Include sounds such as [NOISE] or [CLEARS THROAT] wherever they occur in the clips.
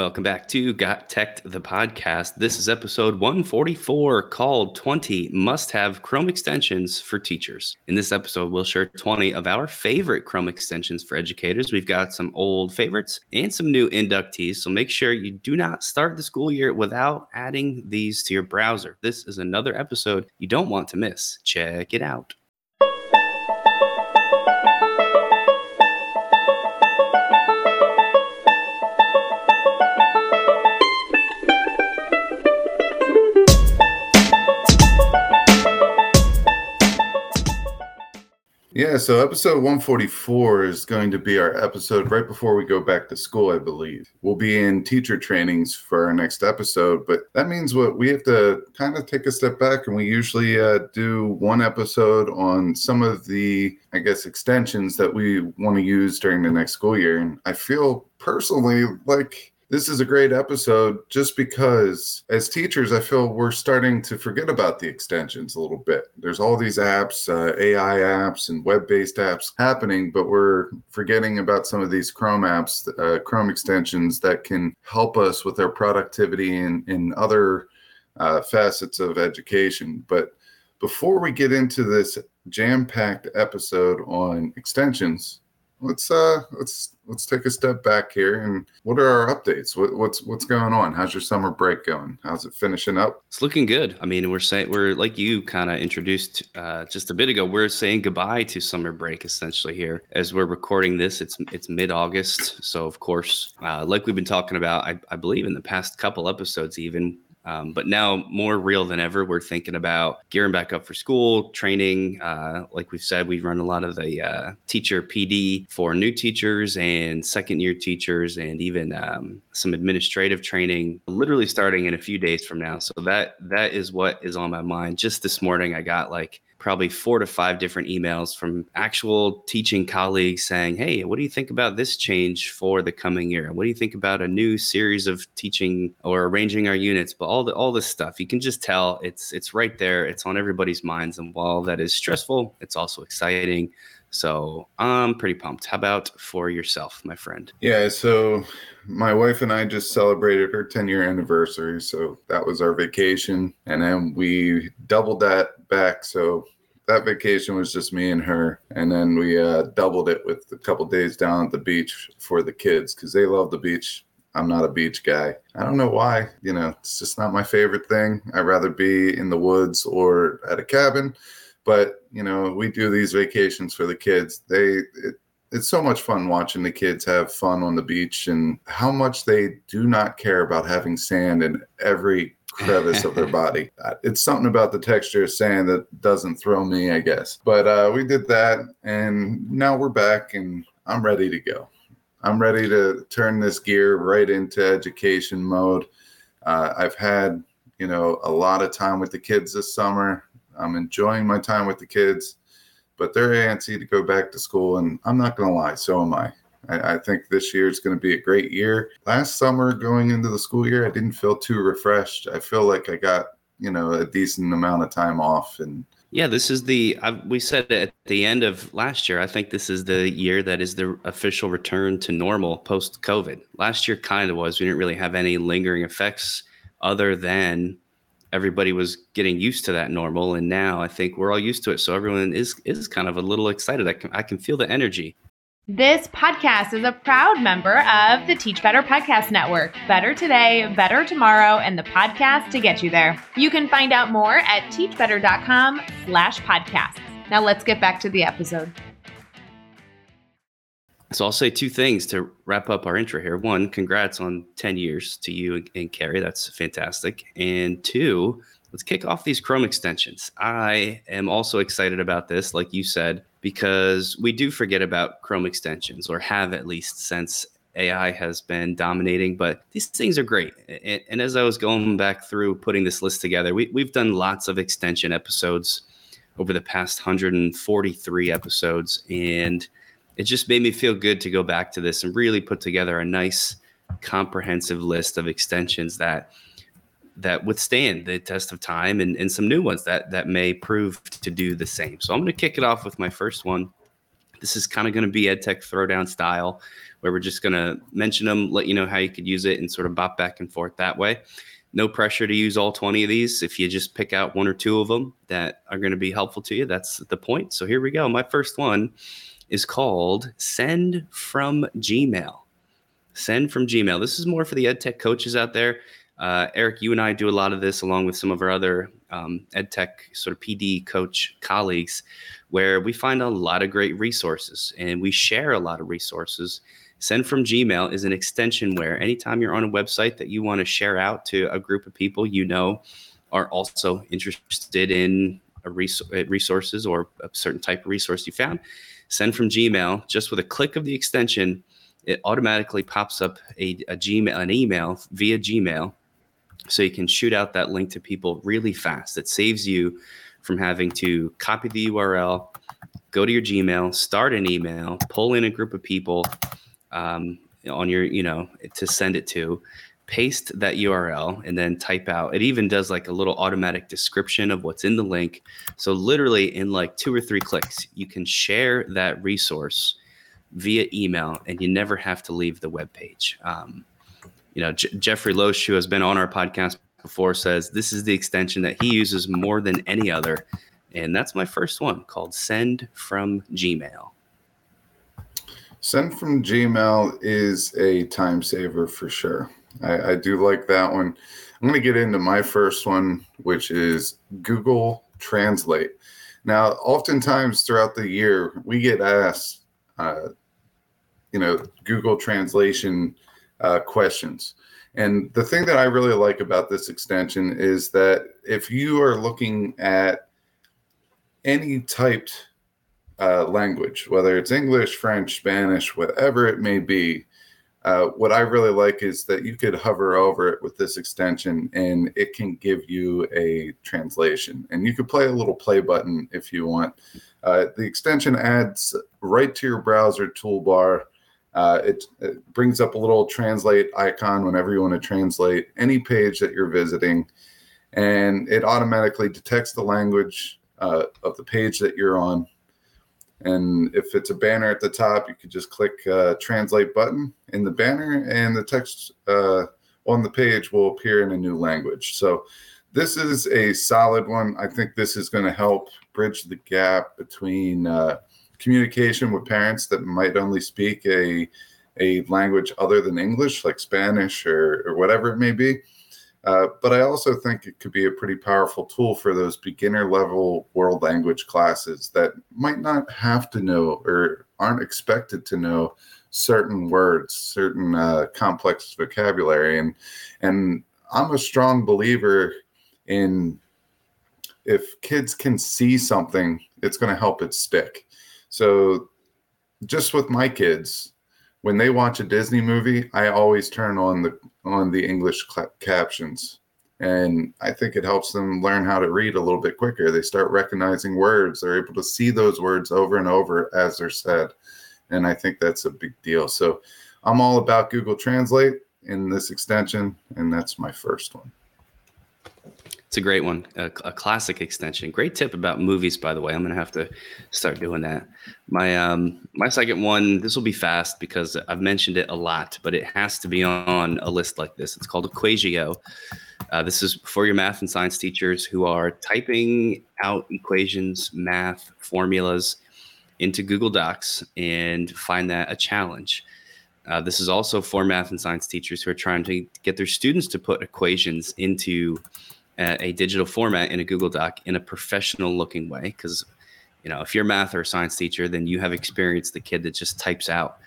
Welcome back to Got Tech, the podcast. This is episode 144 called 20 Must Have Chrome Extensions for Teachers. In this episode, we'll share 20 of our favorite Chrome extensions for educators. We've got some old favorites and some new inductees, so make sure you do not start the school year without adding these to your browser. This is another episode you don't want to miss. Check it out. Yeah, so episode 144 is going to be our episode right before we go back to school, I believe. We'll be in teacher trainings for our next episode, but that means what we have to kind of take a step back and we usually uh, do one episode on some of the, I guess, extensions that we want to use during the next school year. And I feel personally like this is a great episode just because as teachers i feel we're starting to forget about the extensions a little bit. There's all these apps uh, ai apps and web-based apps happening but we're forgetting about some of these chrome apps uh, chrome extensions that can help us with our productivity and in other uh, facets of education. But before we get into this jam-packed episode on extensions let's uh let's let's take a step back here and what are our updates? What, what's what's going on? How's your summer break going? How's it finishing up? It's looking good. I mean we're saying we're like you kind of introduced uh, just a bit ago we're saying goodbye to summer break essentially here. As we're recording this it's it's mid-august. So of course uh, like we've been talking about I, I believe in the past couple episodes even um, but now, more real than ever, we're thinking about gearing back up for school, training. Uh, like we've said, we run a lot of the uh, teacher PD for new teachers and second year teachers, and even um, some administrative training, literally starting in a few days from now. So that that is what is on my mind. Just this morning, I got like probably four to five different emails from actual teaching colleagues saying, Hey, what do you think about this change for the coming year? What do you think about a new series of teaching or arranging our units? But all the all this stuff, you can just tell it's it's right there. It's on everybody's minds. And while that is stressful, it's also exciting. So I'm pretty pumped. How about for yourself, my friend? Yeah, so my wife and I just celebrated her 10 year anniversary. So that was our vacation. And then we doubled that back. So that vacation was just me and her. And then we uh, doubled it with a couple days down at the beach for the kids because they love the beach. I'm not a beach guy. I don't know why. You know, it's just not my favorite thing. I'd rather be in the woods or at a cabin. But, you know, we do these vacations for the kids. They, it, it's so much fun watching the kids have fun on the beach and how much they do not care about having sand in every crevice of their [LAUGHS] body. It's something about the texture of sand that doesn't throw me, I guess. But uh, we did that, and now we're back, and I'm ready to go. I'm ready to turn this gear right into education mode. Uh, I've had, you know, a lot of time with the kids this summer. I'm enjoying my time with the kids but they're antsy to go back to school. And I'm not going to lie, so am I. I, I think this year is going to be a great year. Last summer, going into the school year, I didn't feel too refreshed. I feel like I got, you know, a decent amount of time off and yeah, this is the I, we said at the end of last year. I think this is the year that is the official return to normal post COVID. Last year kind of was. We didn't really have any lingering effects other than everybody was getting used to that normal and now i think we're all used to it so everyone is is kind of a little excited i can, I can feel the energy this podcast is a proud member of the Teach Better Podcast Network. Better today, better tomorrow, and the podcast to get you there. You can find out more at teachbetter.com slash podcasts. Now let's get back to the episode. So I'll say two things to wrap up our intro here. One, congrats on 10 years to you and Carrie. That's fantastic. And two, let's kick off these Chrome extensions. I am also excited about this, like you said, because we do forget about Chrome extensions or have at least since AI has been dominating, but these things are great. And, and as I was going back through putting this list together, we, we've done lots of extension episodes over the past 143 episodes. And it just made me feel good to go back to this and really put together a nice comprehensive list of extensions that that withstand the test of time and, and some new ones that that may prove to do the same. So I'm going to kick it off with my first one. This is kind of going to be EdTech throwdown style, where we're just going to mention them, let you know how you could use it, and sort of bop back and forth that way. No pressure to use all 20 of these. If you just pick out one or two of them that are going to be helpful to you, that's the point. So here we go. My first one is called Send from Gmail. Send from Gmail. This is more for the EdTech coaches out there. Uh, Eric, you and I do a lot of this along with some of our other um, EdTech sort of PD coach colleagues, where we find a lot of great resources and we share a lot of resources. Send from Gmail is an extension where anytime you're on a website that you want to share out to a group of people you know are also interested in a res- resources or a certain type of resource you found, send from Gmail just with a click of the extension. It automatically pops up a, a Gmail, an email via Gmail so you can shoot out that link to people really fast. It saves you from having to copy the URL, go to your Gmail, start an email, pull in a group of people um, on your, you know, to send it to, paste that URL, and then type out. It even does like a little automatic description of what's in the link. So literally in like two or three clicks, you can share that resource via email, and you never have to leave the web page. Um, you know, J- Jeffrey Loesch, who has been on our podcast before, says this is the extension that he uses more than any other. And that's my first one called Send from Gmail. Send from Gmail is a time saver for sure. I, I do like that one. I'm going to get into my first one, which is Google Translate. Now, oftentimes throughout the year, we get asked, uh, you know, Google Translation uh, questions. And the thing that I really like about this extension is that if you are looking at any typed uh, language, whether it's English, French, Spanish, whatever it may be, uh, what I really like is that you could hover over it with this extension and it can give you a translation. And you could play a little play button if you want. Uh, the extension adds right to your browser toolbar uh, it, it, brings up a little translate icon whenever you want to translate any page that you're visiting, and it automatically detects the language uh, of the page that you're on. And if it's a banner at the top, you could just click uh, translate button in the banner, and the text uh, on the page will appear in a new language. So this is a solid one. I think this is going to help bridge the gap between uh, communication with parents that might only speak a a language other than English, like Spanish or, or whatever it may be. Uh, but I also think it could be a pretty powerful tool for those beginner level world language classes that might not have to know or aren't expected to know certain words, certain uh, complex vocabulary. And and I'm a strong believer in if kids can see something, it's going to help it stick. So just with my kids, when they watch a Disney movie, I always turn on the on the English cl- captions. And I think it helps them learn how to read a little bit quicker. They start recognizing words. They're able to see those words over and over as they're said. And I think that's a big deal. So I'm all about Google Translate in this extension, and that's my first one. It's a great one, a, a, classic extension. Great tip about movies, by the way. I'm gonna have to start doing that. My um my second one. This will be fast because I've mentioned it a lot, but it has to be on a list like this. It's called Equatio. Uh, this is for your math and science teachers who are typing out equations, math formulas into Google Docs and find that a challenge. Uh, this is also for math and science teachers who are trying to get their students to put equations into a digital format in a Google Doc in a professional looking way. Because, you know, if you're a math or a science teacher, then you have experienced the kid that just types out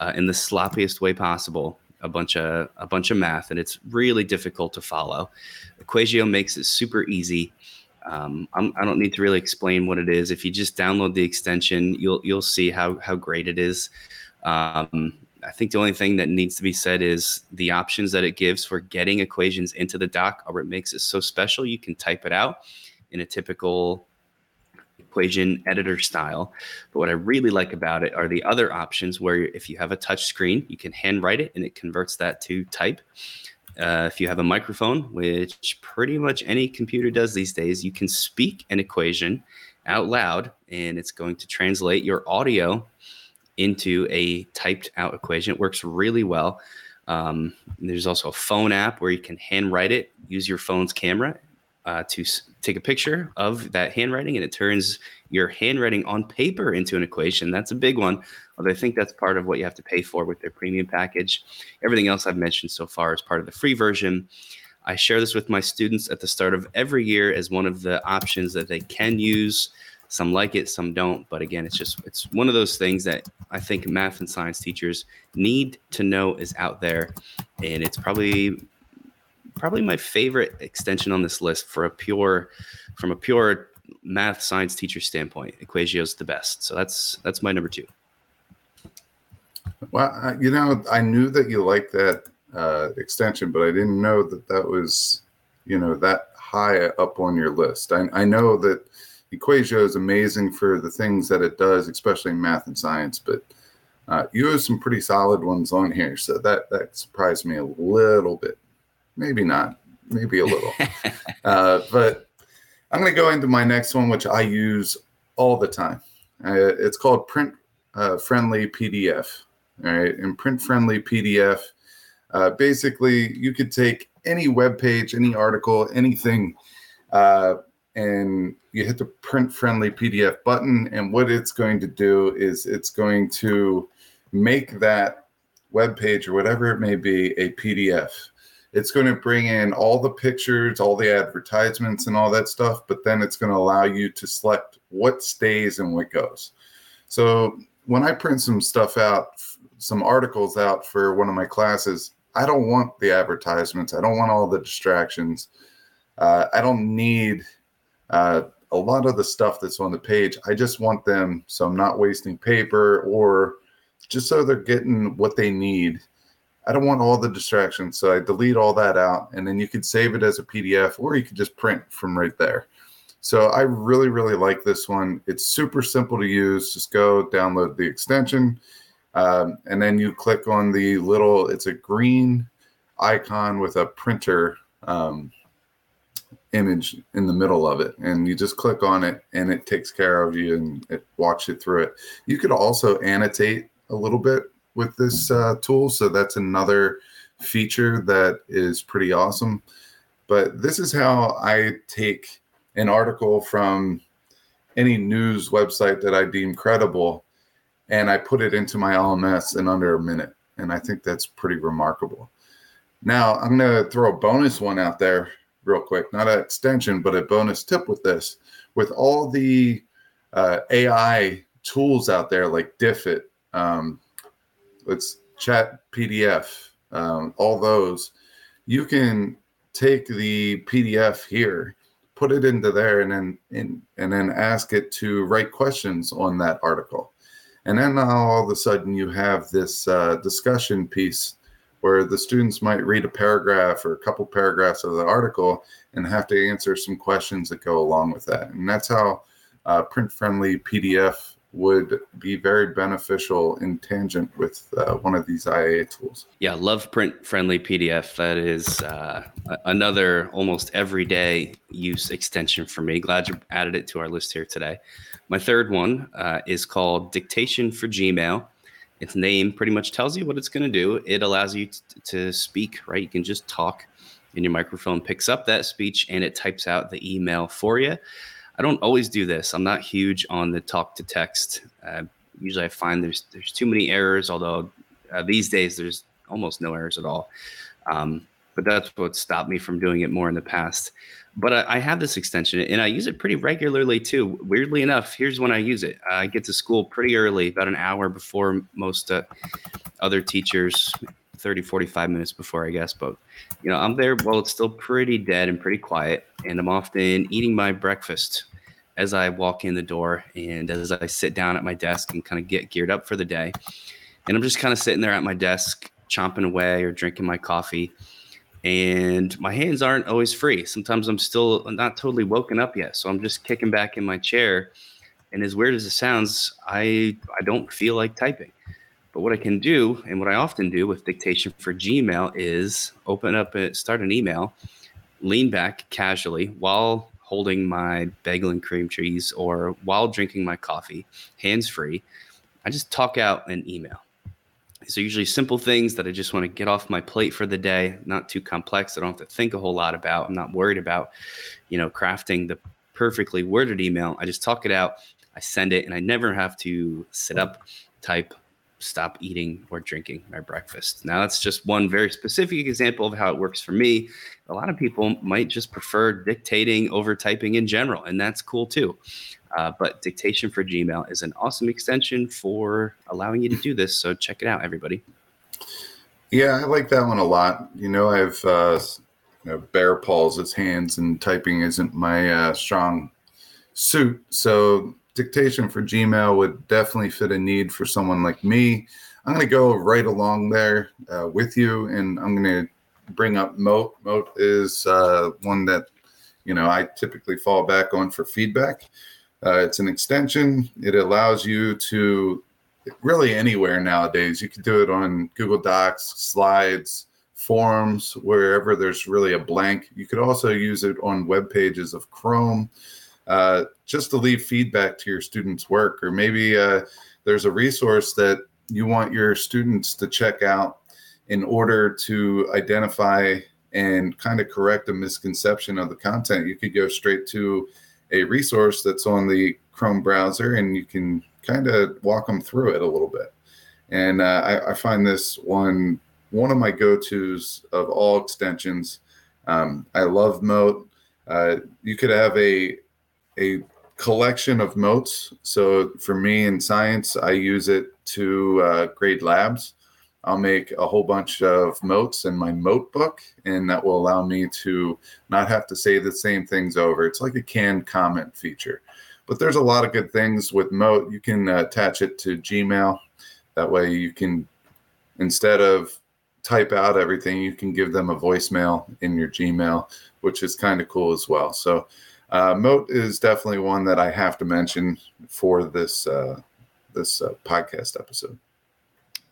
uh, in the sloppiest way possible a bunch of a bunch of math, and it's really difficult to follow. Equatio makes it super easy. Um, I'm, I do not need to really explain what it is. If you just download the extension, you'll you'll see how how great it is. Um, I think the only thing that needs to be said is the options that it gives for getting equations into the doc are what makes it so special. You can type it out in a typical equation editor style. But what I really like about it are the other options where if you have a touch screen, you can handwrite it and it converts that to type. Uh, if you have a microphone, which pretty much any computer does these days, you can speak an equation out loud and it's going to translate your audio into a typed out equation. It works really well. Um, there's also a phone app where you can handwrite it, use your phone's camera uh, to s- take a picture of that handwriting, and it turns your handwriting on paper into an equation. That's a big one. Although I think that's part of what you have to pay for with their premium package. Everything else I've mentioned so far is part of the free version. I share this with my students at the start of every year as one of the options that they can use. Some like it, some don't. But again, it's just it's one of those things that I think math and science teachers need to know is out there, and it's probably probably my favorite extension on this list for a pure from a pure math science teacher standpoint. Equatio is the best, so that's that's my number two. Well, you know, I knew that you liked that uh, extension, but I didn't know that that was, you know, that high up on your list. I, I know that Equatio is amazing for the things that it does, especially in math and science, but uh, you have some pretty solid ones on here, so that that surprised me a little bit. Maybe not, maybe a little. [LAUGHS] uh, but I'm going to go into my next one, which I use all the time. Uh, it's called Print uh, Friendly PDF. All right, and Print Friendly PDF. Uh, basically, you could take any web page, any article, anything, uh, and you hit the Print Friendly PDF button. And what it's going to do is it's going to make that web page or whatever it may be a PDF it's going to bring in all the pictures, all the advertisements, and all that stuff. But then it's going to allow you to select what stays and what goes. So when I print some stuff out, some articles out for one of my classes, I don't want the advertisements. I don't want all the distractions. Uh, I don't need uh, a lot of the stuff that's on the page. I just want them so I'm not wasting paper or just so they're getting what they need I don't want all the distractions. So I delete all that out and then you could save it as a PDF or you could just print from right there. So I really, really like this one. It's super simple to use. Just go download the extension um, and then you click on the little, it's a green icon with a printer um, image in the middle of it. And you just click on it and it takes care of you and it walks you through it. You could also annotate a little bit with this uh, tool. So that's another feature that is pretty awesome. But this is how I take an article from any news website that I deem credible and I put it into my LMS in under a minute. And I think that's pretty remarkable. Now, I'm going to throw a bonus one out there real quick, not an extension, but a bonus tip with this. With all the uh, AI tools out there like Diffit, um, let's chat PDF, um, all those, you can take the PDF here, put it into there, and then in, and then ask it to write questions on that article. And then now all of a sudden you have this uh, discussion piece where the students might read a paragraph or a couple paragraphs of the article and have to answer some questions that go along with that. And that's how uh, print friendly PDF would be very beneficial in tangent with uh, one of these IA tools. Yeah, love print friendly PDF. That is uh, another almost everyday use extension for me. Glad you added it to our list here today. My third one uh, is called Dictation for Gmail. Its name pretty much tells you what it's going to do. It allows you t- to speak, right? You can just talk, and your microphone picks up that speech and it types out the email for you. I don't always do this. I'm not huge on the talk to text. Uh, usually, I find there's there's too many errors. Although uh, these days there's almost no errors at all. Um, but that's what stopped me from doing it more in the past. But I, I, have this extension and I use it pretty regularly too. Weirdly enough, here's when I use it. I get to school pretty early, about an hour before most uh, other teachers, 30, 45 minutes before, I guess. But, you know, I'm there while it's still pretty dead and pretty quiet. And I'm often eating my breakfast as I walk in the door and as I sit down at my desk and kind of get geared up for the day. And I'm just kind of sitting there at my desk, chomping away or drinking my coffee. And my hands aren't always free. Sometimes I'm still not totally woken up yet. So I'm just kicking back in my chair, And as weird as it sounds, I I don't feel like typing. But what I can do, and what I often do with dictation for Gmail, is open up, a, start an email, lean back casually while holding my bagel and cream cheese or while drinking my coffee, hands free. I just talk out an email. These are usually simple things that I just want to get off my plate for the day, not too complex. I don't have to think a whole lot about. I'm not worried about, you know, crafting the perfectly worded email. I just talk it out, I send it, and I never have to sit up, type, stop eating or drinking my breakfast. Now, that's just one very specific example of how it works for me. A lot of people might just prefer dictating over typing in general, and that's cool too. Uh, but dictation for Gmail is an awesome extension for allowing you to do this. So check it out, everybody. Yeah, I like that one a lot. You know, I've uh, you know, bare palsy hands, and typing isn't my uh, strong suit. So dictation for Gmail would definitely fit a need for someone like me. I'm going to go right along there uh, with you, and I'm going to bring up Mote. Mote is uh, one that you know I typically fall back on for feedback. Uh, it's an extension. It allows you to really anywhere nowadays. You can do it on Google Docs, slides, forms, wherever there's really a blank. You could also use it on web pages of Chrome uh, just to leave feedback to your students' work, or maybe uh, there's a resource that you want your students to check out in order to identify and kind of correct a misconception of the content. You could go straight to a resource that's on the Chrome browser and you can kind of walk them through it a little bit. And uh, I, I, find this one one of my go-tos of all extensions. Um, I love Mote. Uh, you could have a a collection of motes. So for me in science, I use it to uh, grade labs. I'll make a whole bunch of motes in my mote book, and that will allow me to not have to say the same things over. It's like a canned comment feature. But there's a lot of good things with mote. You can uh, attach it to Gmail. That way you can, instead of type out everything, you can give them a voicemail in your Gmail, which is kind of cool as well. So uh, Mote is definitely one that I have to mention for this uh, this uh, podcast episode.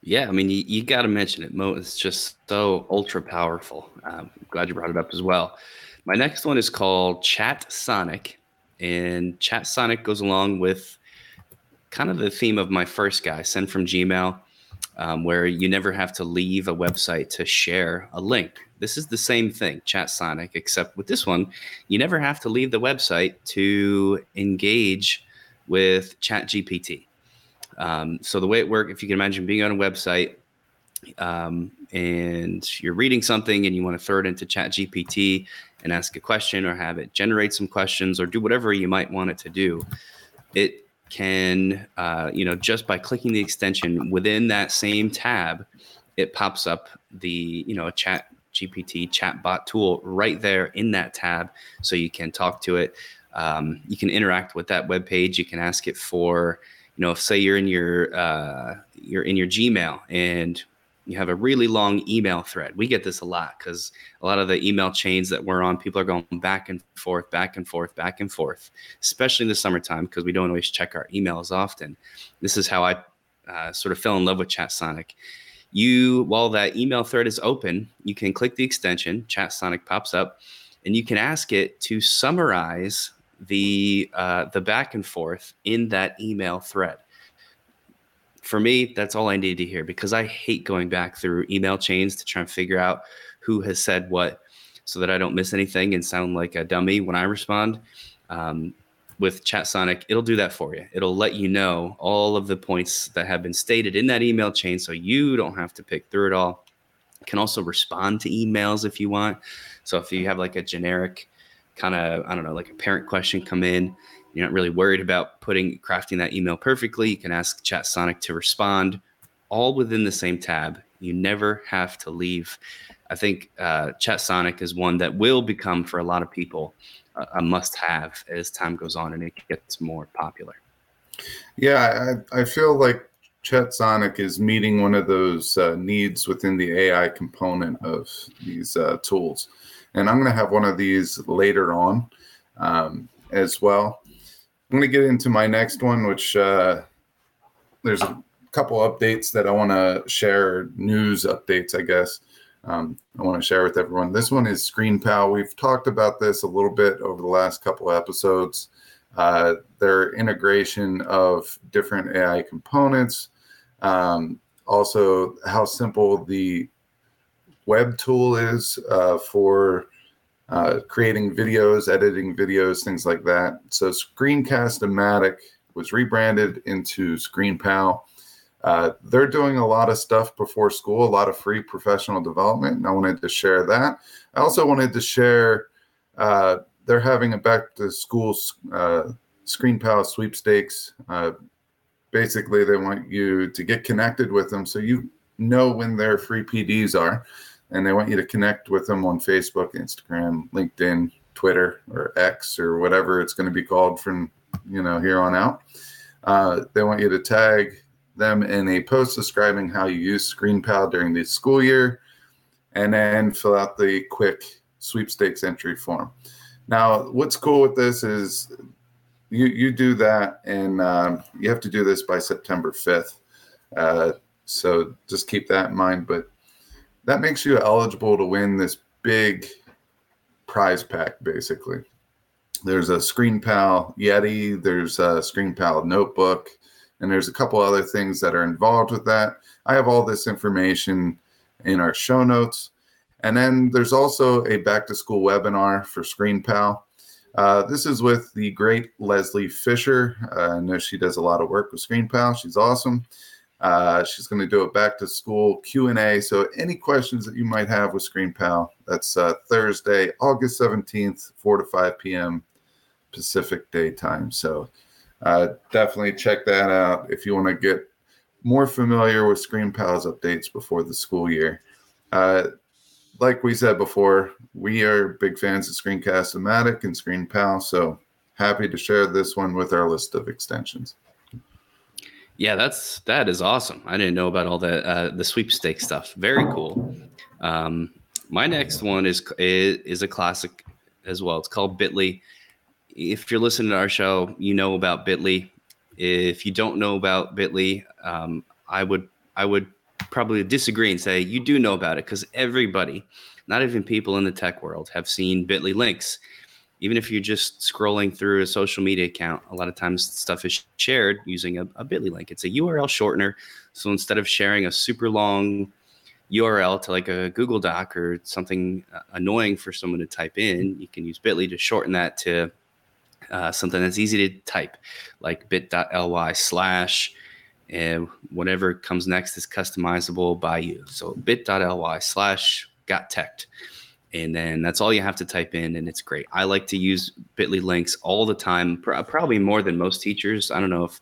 Yeah, I mean, you, you got to mention it. Mote is just so ultra powerful. Um, glad you brought it up as well. My next one is called Chat Sonic, and Chat Sonic goes along with kind of the theme of my first guy, send from Gmail, um, where you never have to leave a website to share a link. This is the same thing, Chat Sonic, except with this one, you never have to leave the website to engage with Chat GPT. Um, so the way it works, if you can imagine being on a website um, and you're reading something and you want to throw it into Chat GPT and ask a question or have it generate some questions or do whatever you might want it to do, it can, uh, you know, just by clicking the extension within that same tab, it pops up the, you know, a chat GPT chatbot tool right there in that tab. So you can talk to it. Um, you can interact with that web page. You can ask it for, you know, if say you're in your uh, you're in your Gmail and you have a really long email thread. We get this a lot because a lot of the email chains that we're on, people are going back and forth, back and forth, back and forth, especially in the summertime because we don't always check our emails often. This is how I uh, sort of fell in love with Chat Sonic you while that email thread is open, you can click the extension, Chat Sonic pops up, and you can ask it to summarize the uh, the back and forth in that email thread. For me, that's all I need to hear because I hate going back through email chains to try and figure out who has said what, so that I don't miss anything and sound like a dummy when I respond. Um, with Chat Sonic, it'll do that for you. It'll let you know all of the points that have been stated in that email chain so you don't have to pick through it all. You can also respond to emails if you want. So if you have like a generic kind of, I don't know, like a parent question come in, you're not really worried about putting crafting that email perfectly, you can ask Chat Sonic to respond all within the same tab. You never have to leave. I think uh, Chat Sonic is one that will become for a lot of people a must have as time goes on and it gets more popular. Yeah, I, I feel like Chat Sonic is meeting one of those uh, needs within the AI component of these uh, tools. And I'm going to have one of these later on um, as well. I'm going to get into my next one, which uh, there's a couple updates that I want to share, news updates, I guess. Um, I want to share with everyone. This one is ScreenPal. We've talked about this a little bit over the last couple episodes. Uh, their integration of different AI components, um, also how simple the web tool is uh, for uh, creating videos, editing videos, things like that. So Screencast-O-Matic was rebranded into ScreenPal. Uh, they're doing a lot of stuff before school, a lot of free professional development, and I wanted to share that. I also wanted to share uh, they're having a back to school uh, ScreenPal sweepstakes. Uh, basically, they want you to get connected with them so you know when their free PDs are and they want you to connect with them on Facebook, Instagram, LinkedIn, Twitter, or X, or whatever it's going to be called from you know here on out. Uh, they want you to tag them in a post describing how you use ScreenPal during the school year, and then fill out the quick sweepstakes entry form. Now, what's cool with this is you you do that, and um, you have to do this by September fifth. Uh, so just keep that in mind. But that makes you eligible to win this big prize pack, basically. There's a ScreenPal Yeti, there's a ScreenPal notebook, and there's a couple other things that are involved with that. I have all this information in our show notes. And then there's also a back to school webinar for ScreenPal. Uh, this is with the great Leslie Fisher. Uh, I know she does a lot of work with ScreenPal. She's awesome. Uh, she's going to do a back to school Q&A. So any questions that you might have with ScreenPal, that's uh, Thursday, August 17th, 4 to 5 p.m. Pacific daytime. So uh, definitely check that out if you want to get more familiar with ScreenPal's updates before the school year. Uh, like we said before, we are big fans of Screencast-O-Matic and ScreenPal. So happy to share this one with our list of extensions. Yeah, that's that is awesome. I didn't know about all the uh, the sweepstakes stuff. Very cool. Um, my next one is, is is a classic as well. It's called Bitly. If you're listening to our show, you know about Bitly. If you don't know about Bitly, um, I would I would probably disagree and say you do know about it because everybody, not even people in the tech world, have seen Bitly links even if you're just scrolling through a social media account, a lot of times stuff is shared using a, a bit.ly link. It's a URL shortener. So instead of sharing a super long URL to like a Google Doc or something uh, annoying for someone to type in, you can use Bitly to shorten that to uh, something that's easy to type, like bit.ly slash, and whatever comes next is customizable by you. So bit.ly slash got teched and then that's all you have to type in and it's great. I like to use bitly links all the time probably more than most teachers. I don't know if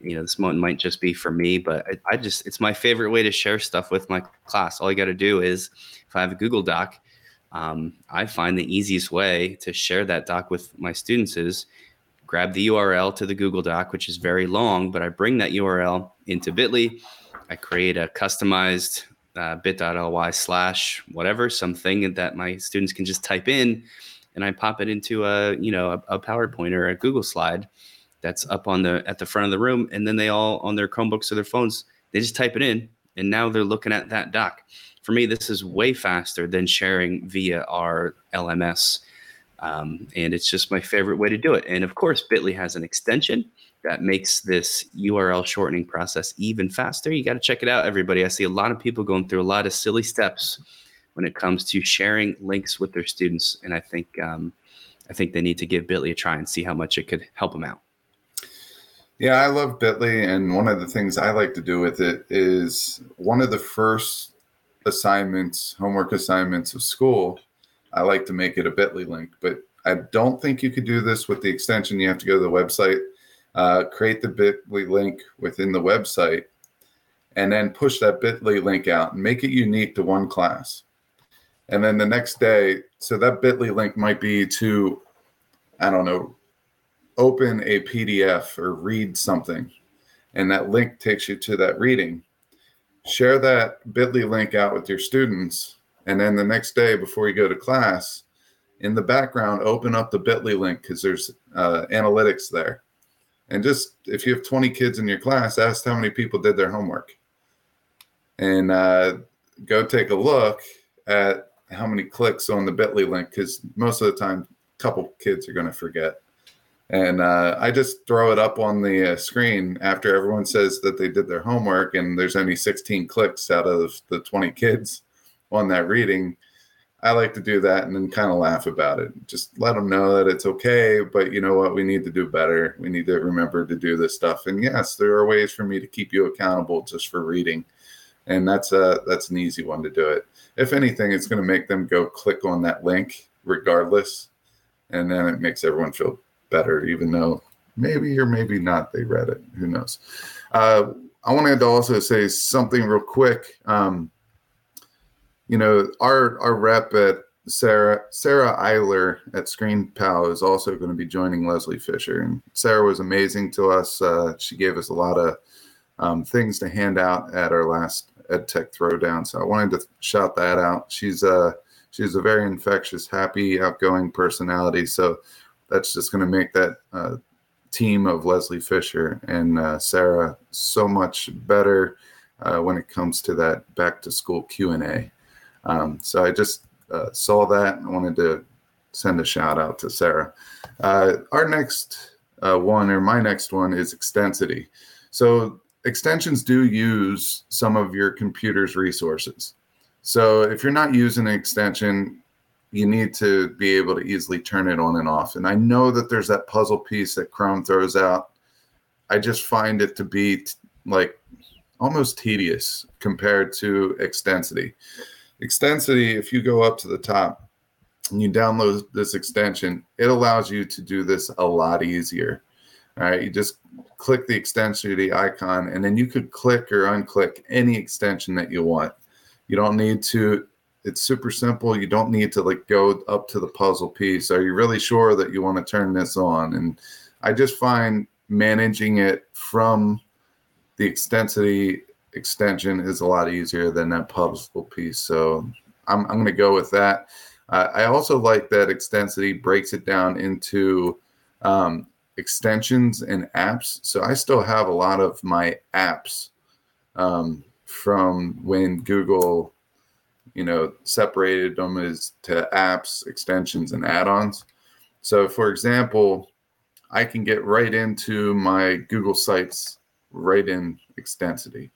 you know this one might just be for me but I, I just it's my favorite way to share stuff with my class. All you got to do is if i have a google doc um, i find the easiest way to share that doc with my students is grab the url to the google doc which is very long but i bring that url into bitly. I create a customized uh, bit.ly slash whatever something that my students can just type in and i pop it into a you know a, a, powerpoint or a google slide that's up on the at the front of the room. And then they all on their chromebooks or their phones they just type it in. And now they're looking at that doc. For me this is way faster than sharing via our lms um, and it's just my favorite way to do it. And of course bitly has an extension that makes this URL shortening process even faster. You got to check it out, everybody. I see a lot of people going through a lot of silly steps when it comes to sharing links with their students, and I think um, I think they need to give Bitly a try and see how much it could help them out. Yeah, I love Bitly, and one of the things I like to do with it is one of the first assignments, homework assignments of school. I like to make it a Bitly link, but I don't think you could do this with the extension. You have to go to the website uh, create the bit.ly link within the website, and then push that bit.ly link out and make it unique to one class. And then the next day, so that bit.ly link might be to, I don't know, open a PDF or read something, and that link takes you to that reading. Share that bit.ly link out with your students, and then the next day before you go to class, in the background, open up the Bitly link because there's uh, analytics there. And just if you have 20 kids in your class, ask how many people did their homework. And uh, go take a look at how many clicks on the Bitly link because most of the time, a couple kids are going to forget. And uh, I just throw it up on the uh, screen after everyone says that they did their homework, and there's only 16 clicks out of the 20 kids on that reading. I like to do that and then kind of laugh about it. Just let them know that it's okay, but you know what? We need to do better. We need to remember to do this stuff. And yes, there are ways for me to keep you accountable just for reading, and that's a that's an easy one to do it. If anything, it's going to make them go click on that link regardless, and then it makes everyone feel better, even though maybe or maybe not they read it. Who knows? Uh, I wanted to also say something real quick. Um, you know, our our rep at Sarah Sarah Eiler at Screen Pal is also going to be joining Leslie Fisher, and Sarah was amazing to us. Uh, she gave us a lot of um, things to hand out at our last Ed Tech Throwdown, so I wanted to shout that out. She's a she's a very infectious, happy, outgoing personality. So that's just going to make that uh, team of Leslie Fisher and uh, Sarah so much better uh, when it comes to that back to school Q and A. Um, so I just uh, saw that. I wanted to send a shout out to Sarah. Uh, our next uh, one, or my next one, is Extensity. So extensions do use some of your computer's resources. So if you're not using an extension, you need to be able to easily turn it on and off. And I know that there's that puzzle piece that Chrome throws out. I just find it to be t- like almost tedious compared to Extensity. Extensity, if you go up to the top and you download this extension, it allows you to do this a lot easier. All right, you just click the Extensity icon, and then you could click or unclick any extension that you want. You don't need to it's super simple. You don't need to like go up to the puzzle piece. Are you really sure that you want to turn this on? And I just find managing it from the extensity extension is a lot easier than that puzzle piece. So I'm, I'm going to go with that. Uh, I also like that extensity breaks it down into um, extensions and apps. So I still have a lot of my apps um, from when Google you know, separated them as to apps, extensions, and add-ons. So, for example, I can get right into my Google Sites right in Extensity.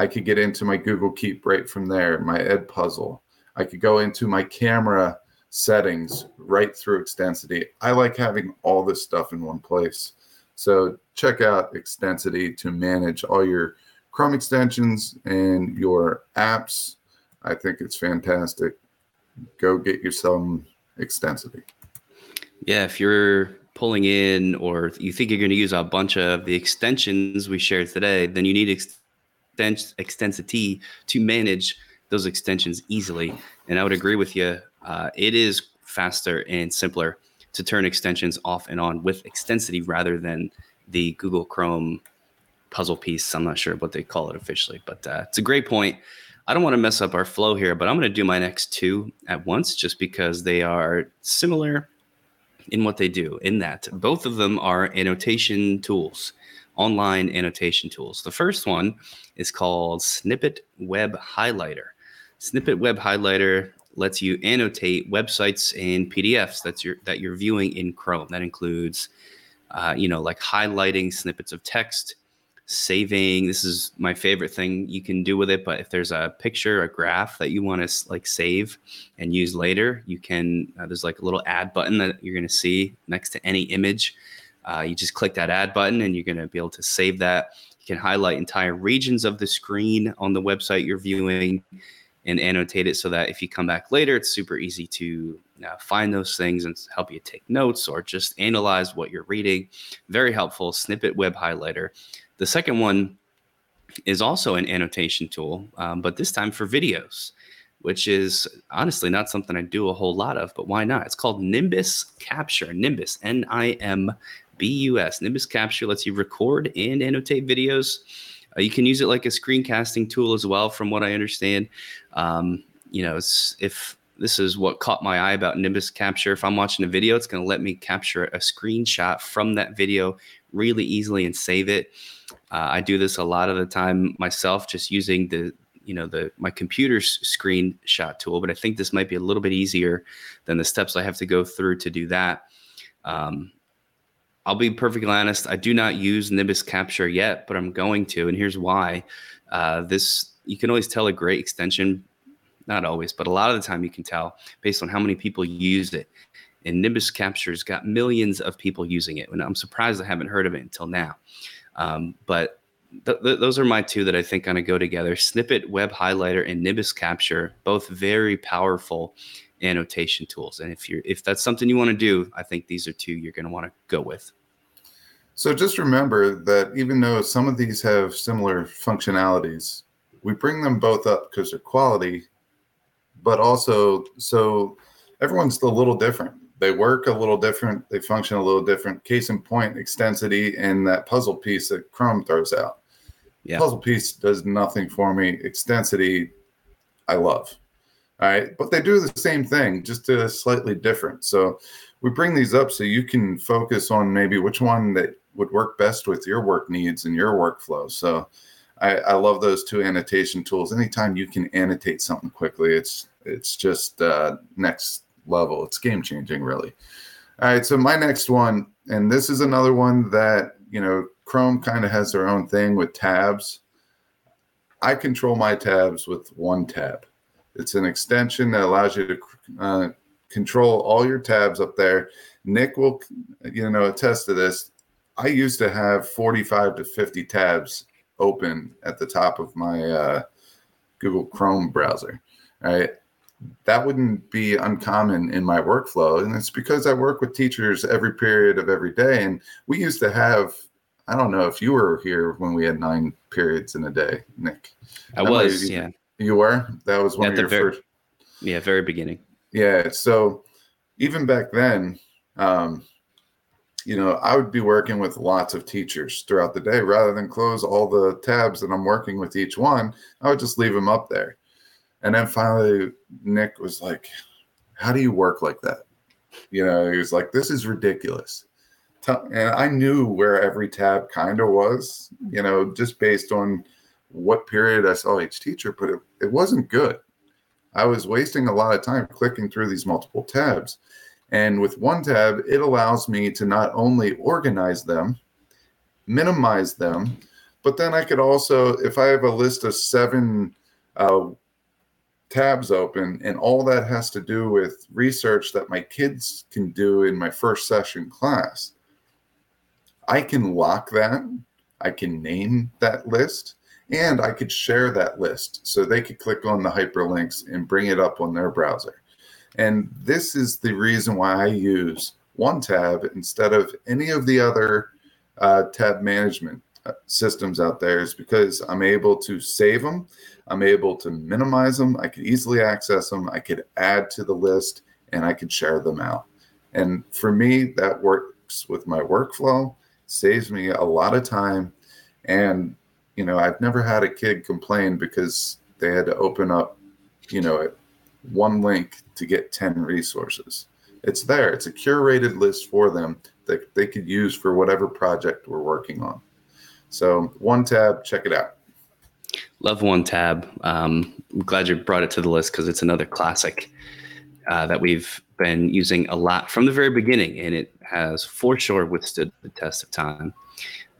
I could get into my Google Keep right from there, my Ed puzzle. I could go into my camera settings right through Extensity. I like having all this stuff in one place. So check out Extensity to manage all your Chrome extensions and your apps I think it's fantastic. Go get you some extensity. Yeah, if you're pulling in or you think you're going to use a bunch of the extensions we shared today, then you need extens- extensity to manage those extensions easily. And I would agree with you. Uh, it is faster and simpler to turn extensions off and on with extensity rather than the Google Chrome puzzle piece. I'm not sure what they call it officially, but uh, it's a great point. I don't want to mess up our flow here, but I'm going to do my next two at once just because they are similar in what they do, in that both of them are annotation tools, online annotation tools. The first one is called Snippet Web Highlighter. Snippet Web Highlighter lets you annotate websites and PDFs that's your, that you're viewing in Chrome. That includes, uh, you know, like highlighting snippets of text, saving this is my favorite thing you can do with it but if there's a picture a graph that you want to like save and use later you can uh, there's like a little add button that you're going to see next to any image uh, you just click that add button and you're going to be able to save that you can highlight entire regions of the screen on the website you're viewing and annotate it so that if you come back later it's super easy to uh, find those things and help you take notes or just analyze what you're reading very helpful snippet web highlighter the second one is also an annotation tool, um, but this time for videos, which is honestly not something I do a whole lot of, but why not? It's called Nimbus Capture. Nimbus, N I M B U S. Nimbus Capture lets you record and annotate videos. Uh, you can use it like a screencasting tool as well, from what I understand. Um, you know, if this is what caught my eye about Nimbus Capture. If I'm watching a video, it's going to let me capture a screenshot from that video really easily and save it. Uh, I do this a lot of the time myself, just using the you know the my computer's screenshot tool. But I think this might be a little bit easier than the steps I have to go through to do that. Um, I'll be perfectly honest. I do not use Nimbus Capture yet, but I'm going to, and here's why. Uh, this you can always tell a great extension not always, but a lot of the time you can tell based on how many people use it. And Nimbus Capture's got millions of people using it, and I'm surprised I haven't heard of it until now. Um, but th- th- those are my two that I think kind of go together: Snippet Web Highlighter and Nimbus Capture, both very powerful annotation tools. And if you're if that's something you want to do, I think these are two you're going to want to go with. So just remember that even though some of these have similar functionalities, we bring them both up because they're quality but also so everyone's a little different. They work a little different. They function a little different. Case in point, Extensity and that puzzle piece that Chrome throws out. Yeah. Puzzle piece does nothing for me. Extensity, I love. All right. But they do the same thing, just a slightly different. So we bring these up so you can focus on maybe which one that would work best with your work needs and your workflow. So I, I love those two annotation tools. Anytime you can annotate something quickly, it's it's just uh, next level. It's game changing, really. All right, so my next one, and this is another one that you know Chrome kind of has their own thing with tabs. I control my tabs with OneTab. It's an extension that allows you to uh, control all your tabs up there. Nick will, you know, attest to this. I used to have 45 to 50 tabs open at the top of my uh, Google Chrome browser. Right that wouldn't be uncommon in my workflow. And it's because I work with teachers every period of every day. And we used to have, I don't know if you were here when we had nine periods in a day, Nick. I that was, yeah. You were? That was one At of your very, first. Yeah, very beginning. Yeah. So even back then, um, you know, I would be working with lots of teachers throughout the day rather than close all the tabs that I'm working with each one. I would just leave them up there. And then finally, Nick was like, How do you work like that? You know, he was like, This is ridiculous. And I knew where every tab kind of was, you know, just based on what period I saw each teacher, but it, it wasn't good. I was wasting a lot of time clicking through these multiple tabs. And with OneTab, it allows me to not only organize them, minimize them, but then I could also, if I have a list of seven uh, tabs open and all that has to do with research that my kids can do in my first session class i can lock that i can name that list and i could share that list so they could click on the hyperlinks and bring it up on their browser and this is the reason why i use OneTab instead of any of the other uh, tab management uh, systems out there is because i'm able to save them I'm able to minimize them. I could easily access them. I could add to the list and I could share them out. And for me, that works with my workflow, saves me a lot of time. And, you know, I've never had a kid complain because they had to open up, you know, one link to get 10 resources. It's there, it's a curated list for them that they could use for whatever project we're working on. So, OneTab, check it out. Love OneTab. Um, I'm glad you brought it to the list because it's another classic uh, that we've been using a lot from the very beginning, and it has for sure withstood the test of time.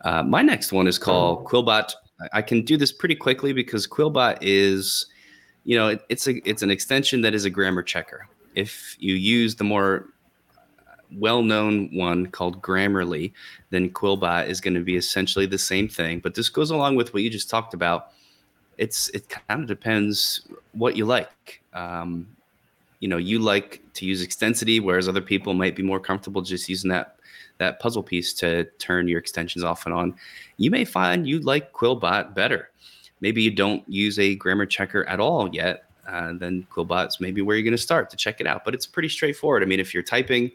Uh, my next one is called Quillbot. I can do this pretty quickly because Quillbot is, you know, it, it's a it's an extension that is a grammar checker. If you use the more well-known one called Grammarly, then Quillbot is going to be essentially the same thing. But this goes along with what you just talked about it's it kind of depends what you like. Um, you know, you like to use extensity, whereas other people might be more comfortable just using that that puzzle piece to turn your extensions off and on. You may find you like Quillbot better. Maybe you don't use a grammar checker at all yet. Uh, then Quillbot's maybe where you're going to start to check it out. But it's pretty straightforward. I mean, if you're typing,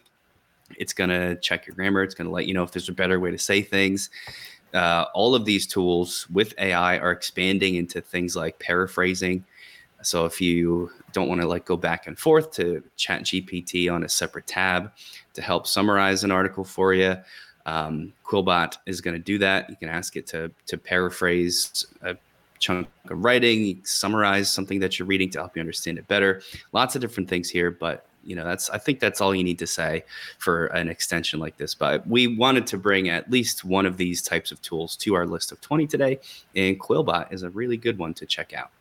it's going to check your grammar. It's going to let you know if there's a better way to say things uh, all of these tools with AI are expanding into things like paraphrasing. So if you don't want to like go back and forth to Chat GPT on a separate tab to help summarize an article for you, um, Quillbot is going to do that. You can ask it to to paraphrase a chunk of writing, summarize something that you're reading to help you understand it better. Lots of different things here, but you know that's I think that's all you need to say for an extension like this. But we wanted to bring at least one of these types of tools to our list of 20 today, and Quillbot is a really good one to check out.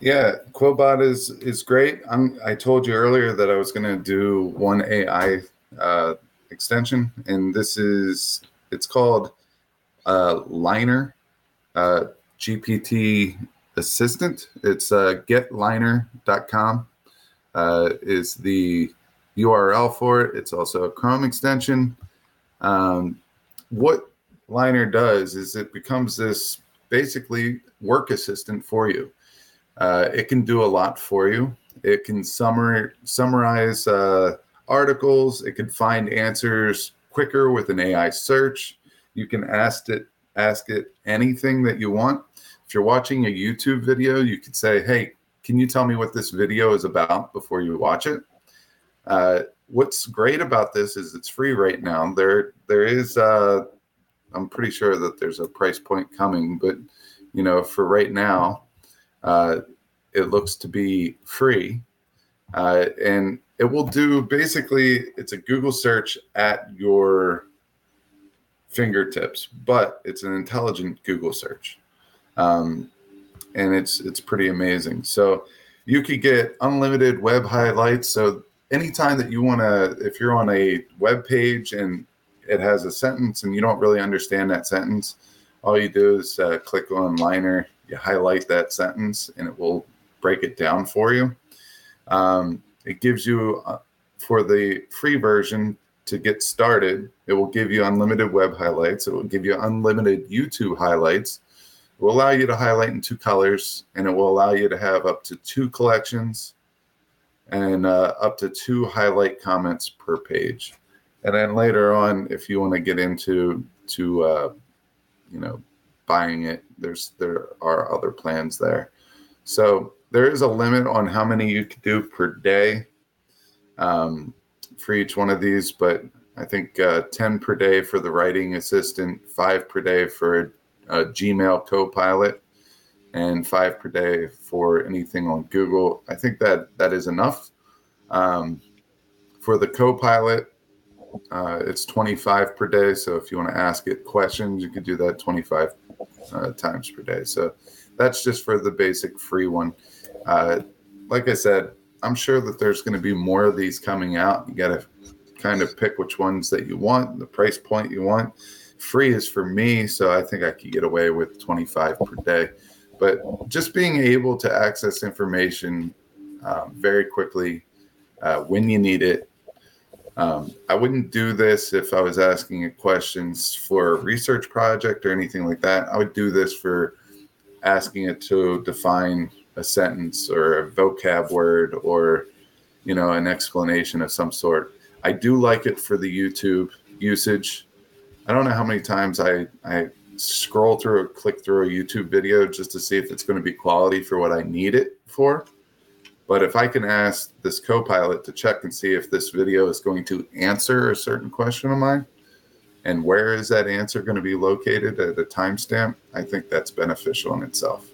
Yeah, Quillbot is is great. I'm, I told you earlier that I was going to do one AI uh, extension, and this is it's called uh, Liner uh, GPT Assistant. It's uh, getliner.com uh, is the URL for it. It's also a Chrome extension. Um, what Liner does is it becomes this basically work assistant for you. Uh, it can do a lot for you. It can summar, summarize uh, articles. It can find answers quicker with an AI search. You can ask it ask it anything that you want. If you're watching a YouTube video, you could say, "Hey, can you tell me what this video is about before you watch it?" Uh, what's great about this is it's free right now. There, there is. Uh, I'm pretty sure that there's a price point coming, but you know, for right now, uh, it looks to be free, uh, and it will do basically. It's a Google search at your fingertips, but it's an intelligent Google search, um, and it's it's pretty amazing. So you could get unlimited web highlights. So anytime that you want to, if you're on a web page and it has a sentence and you don't really understand that sentence, all you do is uh, click on Liner, you highlight that sentence, and it will break it down for you. Um, it gives you, uh, for the free version, to get started, it will give you unlimited web highlights. It will give you unlimited YouTube highlights. It will allow you to highlight in two colors, and it will allow you to have up to two collections and uh, up to two highlight comments per page. And then later on, if you want to get into to uh, you know buying it, there's there are other plans there. So there is a limit on how many you can do per day. Um, for each one of these, but I think uh, 10 per day for the writing assistant, five per day for a, a Gmail Copilot, and five per day for anything on Google. I think that that is enough. Um, for the Copilot, uh, it's 25 per day. So if you want to ask it questions, you could do that 25 uh, times per day. So that's just for the basic free one. Uh, like I said, I'm sure that there's going to be more of these coming out. You got to kind of pick which ones that you want, the price point you want. Free is for me, so I think I could get away with 25 per day. But just being able to access information um, very quickly uh, when you need it. Um, I wouldn't do this if I was asking questions for a research project or anything like that. I would do this for asking it to define a sentence or a vocab word or you know an explanation of some sort. I do like it for the youtube usage. I don't know how many times i i scroll through or click through a youtube video just to see if it's going to be quality for what i need it for but if i can ask this copilot to check and see if this video is going to answer a certain question of mine and where is that answer going to be located at a timestamp i think that's beneficial in itself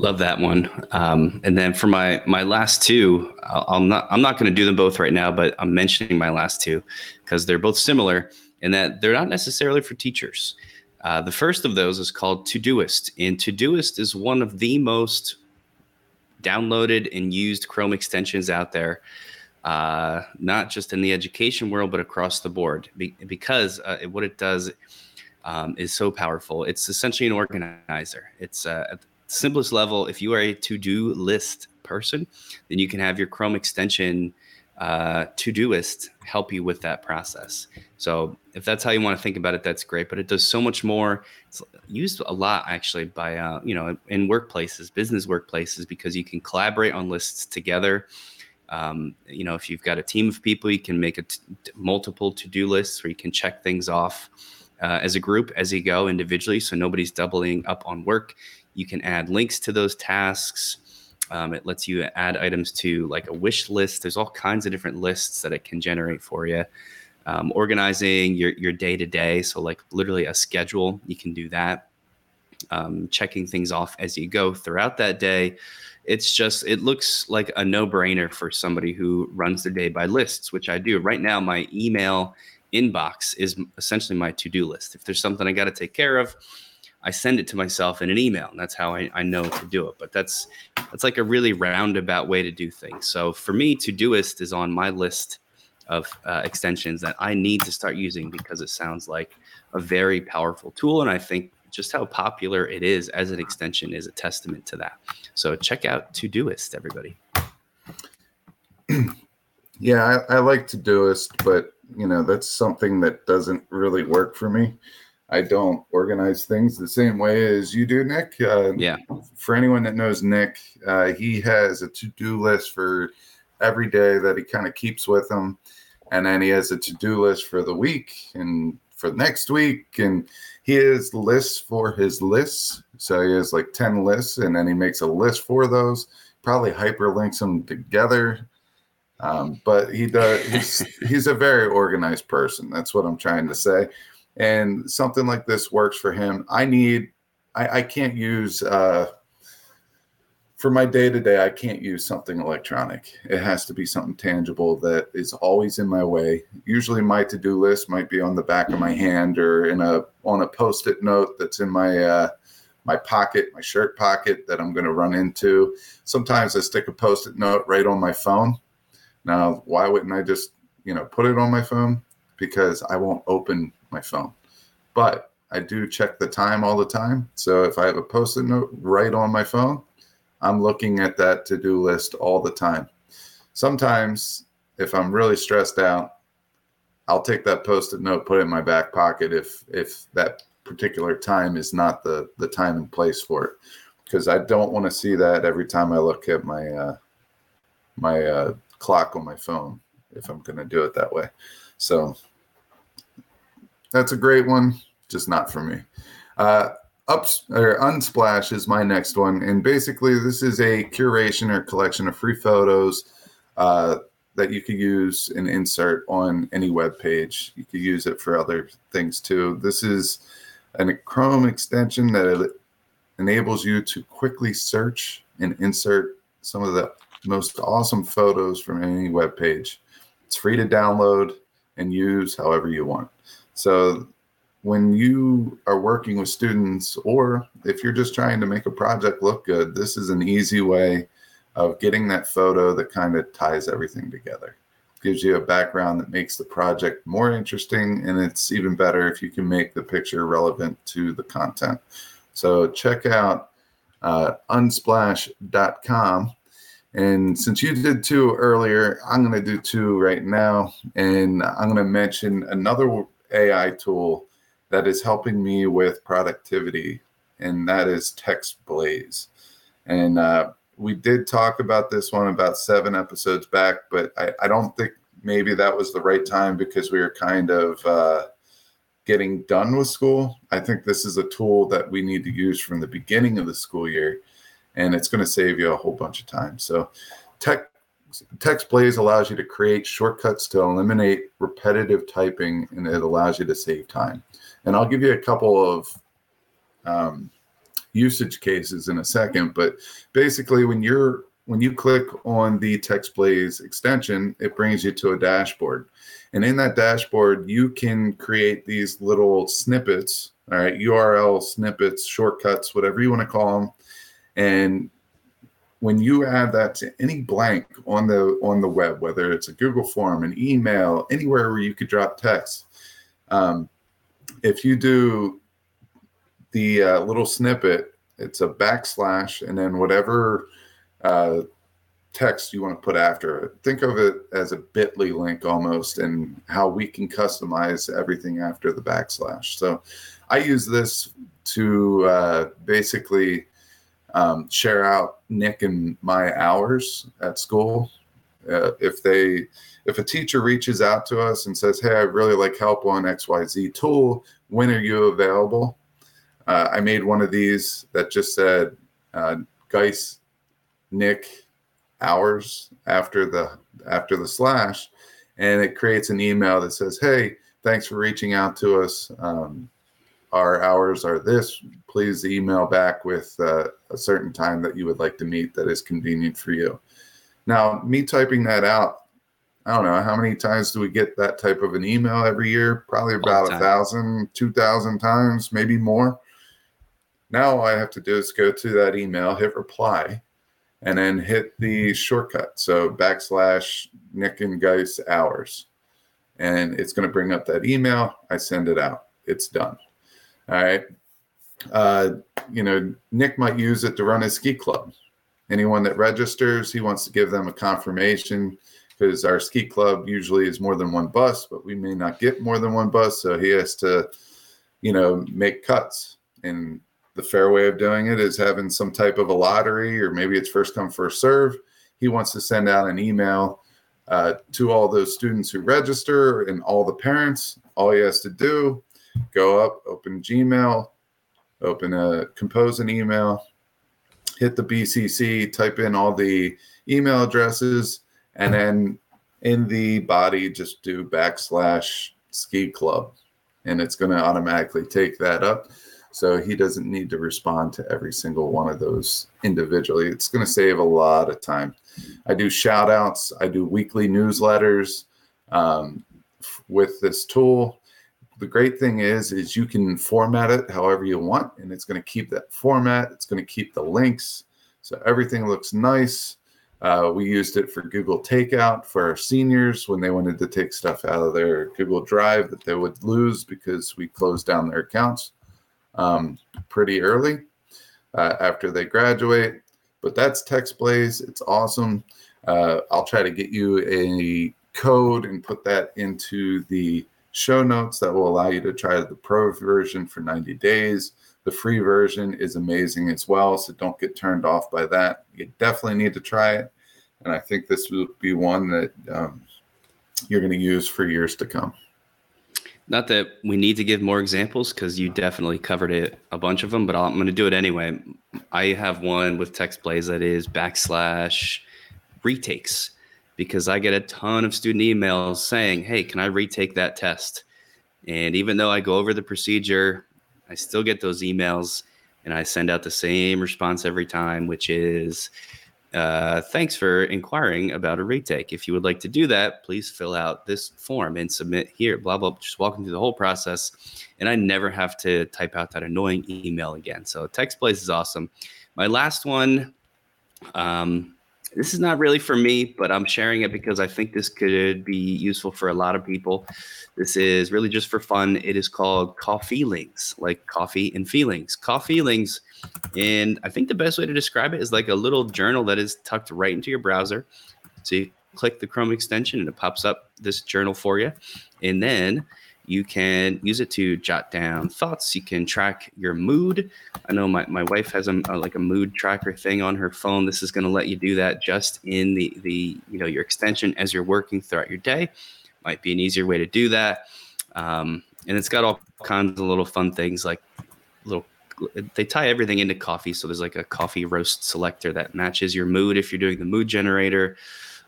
Love that one. Um, and then for my my last two, I'll not I'm not going to do them both right now, but I'm mentioning my last two because they're both similar in that they're not necessarily for teachers. Uh, the first of those is called Todoist, and Todoist is one of the most downloaded and used Chrome extensions out there, uh, not just in the education world but across the board. Be- because uh, what it does um, is so powerful. It's essentially an organizer. It's uh, simplest level, if you are a to do list person, then you can have your Chrome extension uh, Todoist help you with that process. So if that's how you want to think about it, that's great. But it does so much more. It's used a lot actually by uh, you know in workplaces, business workplaces, because you can collaborate on lists together. Um, you know, if you've got a team of people, you can make a t- multiple to do lists where you can check things off uh, as a group as you go individually, so nobody's doubling up on work. You can add links to those tasks. Um, it lets you add items to like a wish list. There's all kinds of different lists that it can generate for you. Um, organizing your your day to day, so like literally a schedule, you can do that. Um, checking things off as you go throughout that day. It's just it looks like a no brainer for somebody who runs their day by lists, which I do. Right now, my email inbox is essentially my to do list. If there's something I got to take care of, I send it to myself in an email, and that's how I, I know to do it. But that's that's like a really roundabout way to do things. So for me, Todoist is on my list of uh, extensions that I need to start using because it sounds like a very powerful tool, and I think just how popular it is as an extension is a testament to that. So check out Todoist, everybody. [CLEARS THROAT] yeah, I, I like Todoist, but you know that's something that doesn't really work for me. I don't organize things the same way as you do, Nick. Uh, yeah. For anyone that knows Nick, uh, he has a to-do list for every day that he kind of keeps with him, and then he has a to-do list for the week and for next week, and he has lists for his lists. So he has like ten lists, and then he makes a list for those. Probably hyperlinks them together. Um, but he does. He's he's a very organized person. That's what I'm trying to say and something like this works for him. I need, I, I can't use, uh, for my day to day, I can't use something electronic. It has to be something tangible that is always in my way. Usually, my to do list might be on the back of my hand or in a on a post it note that's in my uh, my pocket, my shirt pocket that I'm going to run into. Sometimes I stick a post it note right on my phone. Now, why wouldn't I just you know put it on my phone? Because I won't open my phone. But I do check the time all the time. So if I have a post-it note right on my phone, I'm looking at that to-do list all the time. Sometimes if I'm really stressed out, I'll take that post-it note, put it in my back pocket if if that particular time is not the the time and place for it. Because I don't want to see that every time I look at my uh, my uh, clock on my phone if I'm going to do it that way. So that's a great one, just not for me. Uh, or Unsplash is my next one, and basically this is a curation or collection of free photos uh, that you could use and insert on any web page. You could use it for other things too. This is a Chrome extension that enables you to quickly search and insert some of the most awesome photos from any web page. It's free to download and use however you want. So when you are working with students, or if you're just trying to make a project look good, this is an easy way of getting that photo that kind of ties everything together. Gives you a background that makes the project more interesting, and it's even better if you can make the picture relevant to the content. So check out uh, unsplash.com. And since you did two earlier, I'm going to do two right now. And I'm going to mention another AI tool that is helping me with productivity, and that is TextBlaze. And uh, we did talk about this one about seven episodes back, but I, I, don't think maybe that was the right time because we were kind of uh, getting done with school. I think this is a tool that we need to use from the beginning of the school year, and it's going to save you a whole bunch of time. So, Tech TextBlaze allows you to create shortcuts to eliminate repetitive typing and it allows you to save time. And I'll give you a couple of um, usage cases in a second, but basically when you're when you click on the TextBlaze extension, it brings you to a dashboard. And in that dashboard, you can create these little snippets, all right, URL snippets, shortcuts, whatever you want to call them. And when you add that to any blank on the on the web, whether it's a Google form, an email, anywhere where you could drop text, um, if you do the uh, little snippet, it's a backslash, and then whatever uh, text you want to put after it. Think of it as a Bitly link almost, and how we can customize everything after the backslash. So, I use this to uh, basically um, share out Nick and my hours at school. Uh, if they, if a teacher reaches out to us and says, "Hey, I really like help on X Y Z tool," when are you available? Uh, I made one of these that just said uh, Nick, hours after the after the slash, and it creates an email that says, "Hey, thanks for reaching out to us. Um, our hours are this. Please email back with uh, a certain time that you would like to meet that is convenient for you." Now, me typing that out, I don't know how many times do we get that type of an email every year? Probably about a thousand, two thousand times, maybe more. Now all I have to do is go to that email, hit reply, and then hit the shortcut. So backslash Nick and Geist hours. And it's going to bring up that email. I send it out. It's done. All right. Uh, you know, Nick might use it to run his ski club. Anyone that registers, he wants to give them a confirmation because our ski club usually is more than one bus, but we may not get more than one bus. So he has to, you know, make cuts. And the fair way of doing it is having some type of a lottery, or maybe it's first come, first serve. He wants to send out an email uh, to all those students who register and all the parents. All he has to do, go up, open Gmail, open a compose an email, hit the BCC, type in all the email addresses, and then in the body just do backslash ski club, and it's going to automatically take that up. So he doesn't need to respond to every single one of those individually. It's going to save a lot of time. I do shout outs, I do weekly newsletters um, with this tool. The great thing is, is you can format it however you want, and it's going to keep that format. It's going to keep the links. So everything looks nice. Uh, we used it for Google Takeout for our seniors when they wanted to take stuff out of their Google Drive that they would lose because we closed down their accounts um, pretty early uh, after they graduate. But that's TextBlaze. It's awesome. Uh, I'll try to get you a code and put that into the show notes that will allow you to try the pro version for 90 days. The free version is amazing as well, so don't get turned off by that. You definitely need to try it, and I think this will be one that um, you're going to use for years to come. Not that we need to give more examples because you definitely covered it a bunch of them, but i am going to do it anyway. I have one with TextBlaze that is backslash retakes because I get a ton of student emails saying, "Hey, can I retake that test?" And even though I go over the procedure, I still get those emails, and I send out the same response every time, which is, uh, thanks for inquiring about a retake. If you would like to do that, please fill out this form and submit here, blah, blah, just walking through the whole process. And I never have to type out that annoying email again. So TextBlaze is awesome. My last one, um, this is not really for me, but I'm sharing it because I think this could be useful for a lot of people. This is really just for fun. It is called Coffeelings, like coffee and feelings. Coffeelings and I think the best way to describe it is like a little journal that is tucked right into your browser. So you click the Chrome extension and it pops up this journal for you. And then you can use it to jot down thoughts. You can track your mood. I know my, my wife has a, a like a mood tracker thing on her phone. This is going to let you do that just in the the you know your extension as you're working throughout your day. Might be an easier way to do that. Um, and it's got all kinds of little fun things like little they tie everything into coffee. So there's like a coffee roast selector that matches your mood if you're doing the mood generator.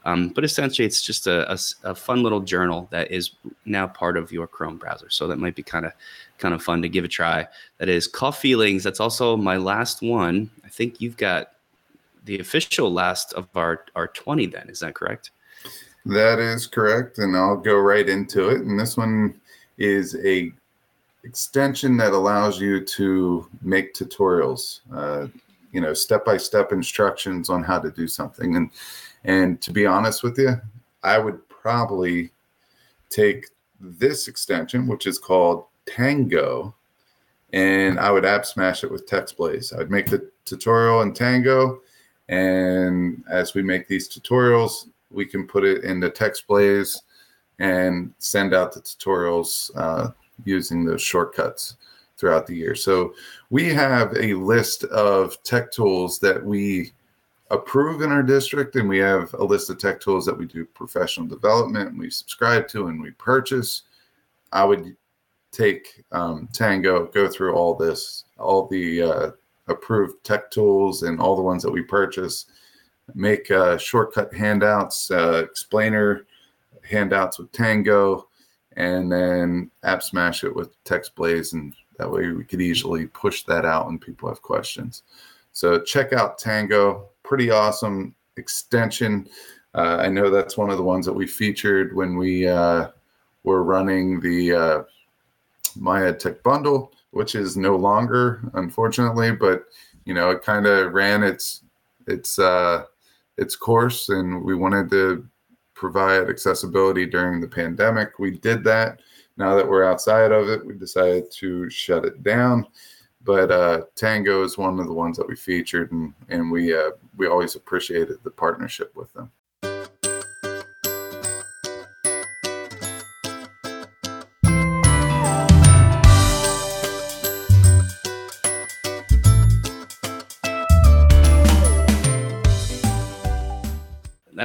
Um, but essentially, it's just a, a, a, fun little journal that is now part of your Chrome browser. So that might be kind of kind of fun to give a try. That is Coffeelings. That's also my last one. I think you've got the official last of our our 20. Then is that correct? That is correct, and I'll go right into it. And this one is a extension that allows you to make tutorials, uh, you know, step-by-step instructions on how to do something. And and to be honest with you, I would probably take this extension, which is called Tango, and I would app smash it with TextBlaze. I'd make the tutorial in Tango, and as we make these tutorials, we can put it into TextBlaze and send out the tutorials uh, using those shortcuts throughout the year. So we have a list of tech tools that we approve in our district, and we have a list of tech tools that we do professional development we subscribe to and we purchase. I would take um, Tango, go through all this, all the uh, approved tech tools and all the ones that we purchase, make uh, shortcut handouts, uh, explainer handouts with Tango, and then app smash it with TextBlaze, and that way we could easily push that out when people have questions. So check out Tango, pretty awesome extension. Uh, I know that's one of the ones that we featured when we uh, were running the uh, My Tech bundle, which is no longer, unfortunately, but you know it kind of ran its its uh, its course, and we wanted to provide accessibility during the pandemic. We did that. Now that we're outside of it, we decided to shut it down. But uh, Tango is one of the ones that we featured, and and we uh, we always appreciated the partnership with them.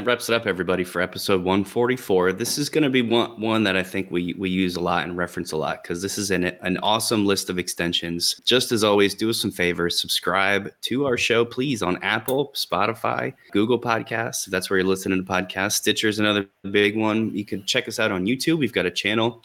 Wraps it up, everybody, for episode 144. This is going to be one, one that I think we, we use a lot and reference a lot because this is an, an awesome list of extensions. Just as always, do us some favors. Subscribe to our show, please, on Apple, Spotify, Google Podcasts, if that's where you're listening to podcasts. Stitcher is another big one. You can check us out on YouTube. We've got a channel.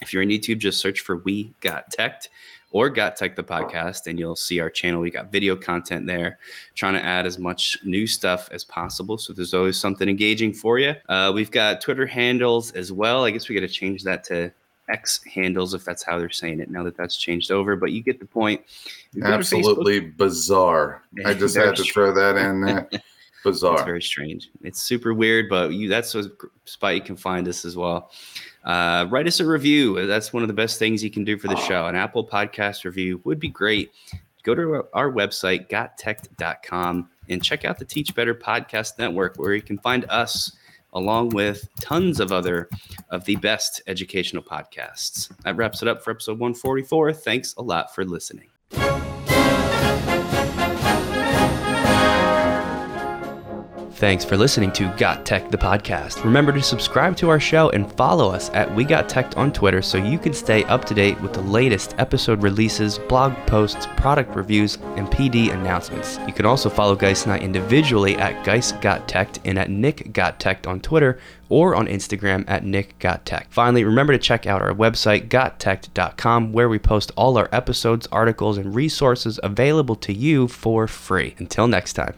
If you're on YouTube, just search for We Got Tech or Got Tech the podcast, and you'll see our channel. We got video content there, trying to add as much new stuff as possible. So there's always something engaging for you. Uh, we've got Twitter handles as well. I guess we got to change that to X handles if that's how they're saying it now that that's changed over. But you get the point. Absolutely bizarre. I [LAUGHS] just had to throw that in there. [LAUGHS] Bizarre. It's very strange. It's super weird, but you that's a spot you can find us as well. Uh, write us a review. That's one of the best things you can do for the show. An Apple Podcast review would be great. Go to our website, gottech.com, and check out the Teach Better Podcast Network, where you can find us along with tons of other of the best educational podcasts. That wraps it up for episode 144. Thanks a lot for listening. Thanks for listening to Got Tech, the podcast. Remember to subscribe to our show and follow us at We Got Tech on Twitter so you can stay up to date with the latest episode releases, blog posts, product reviews, and PD announcements. You can also follow Geist and I individually at Geist Got Tech and at Nick Got Tech on Twitter or on Instagram at Nick Got Tech. Finally, remember to check out our website, gottech.com, where we post all our episodes, articles, and resources available to you for free. Until next time.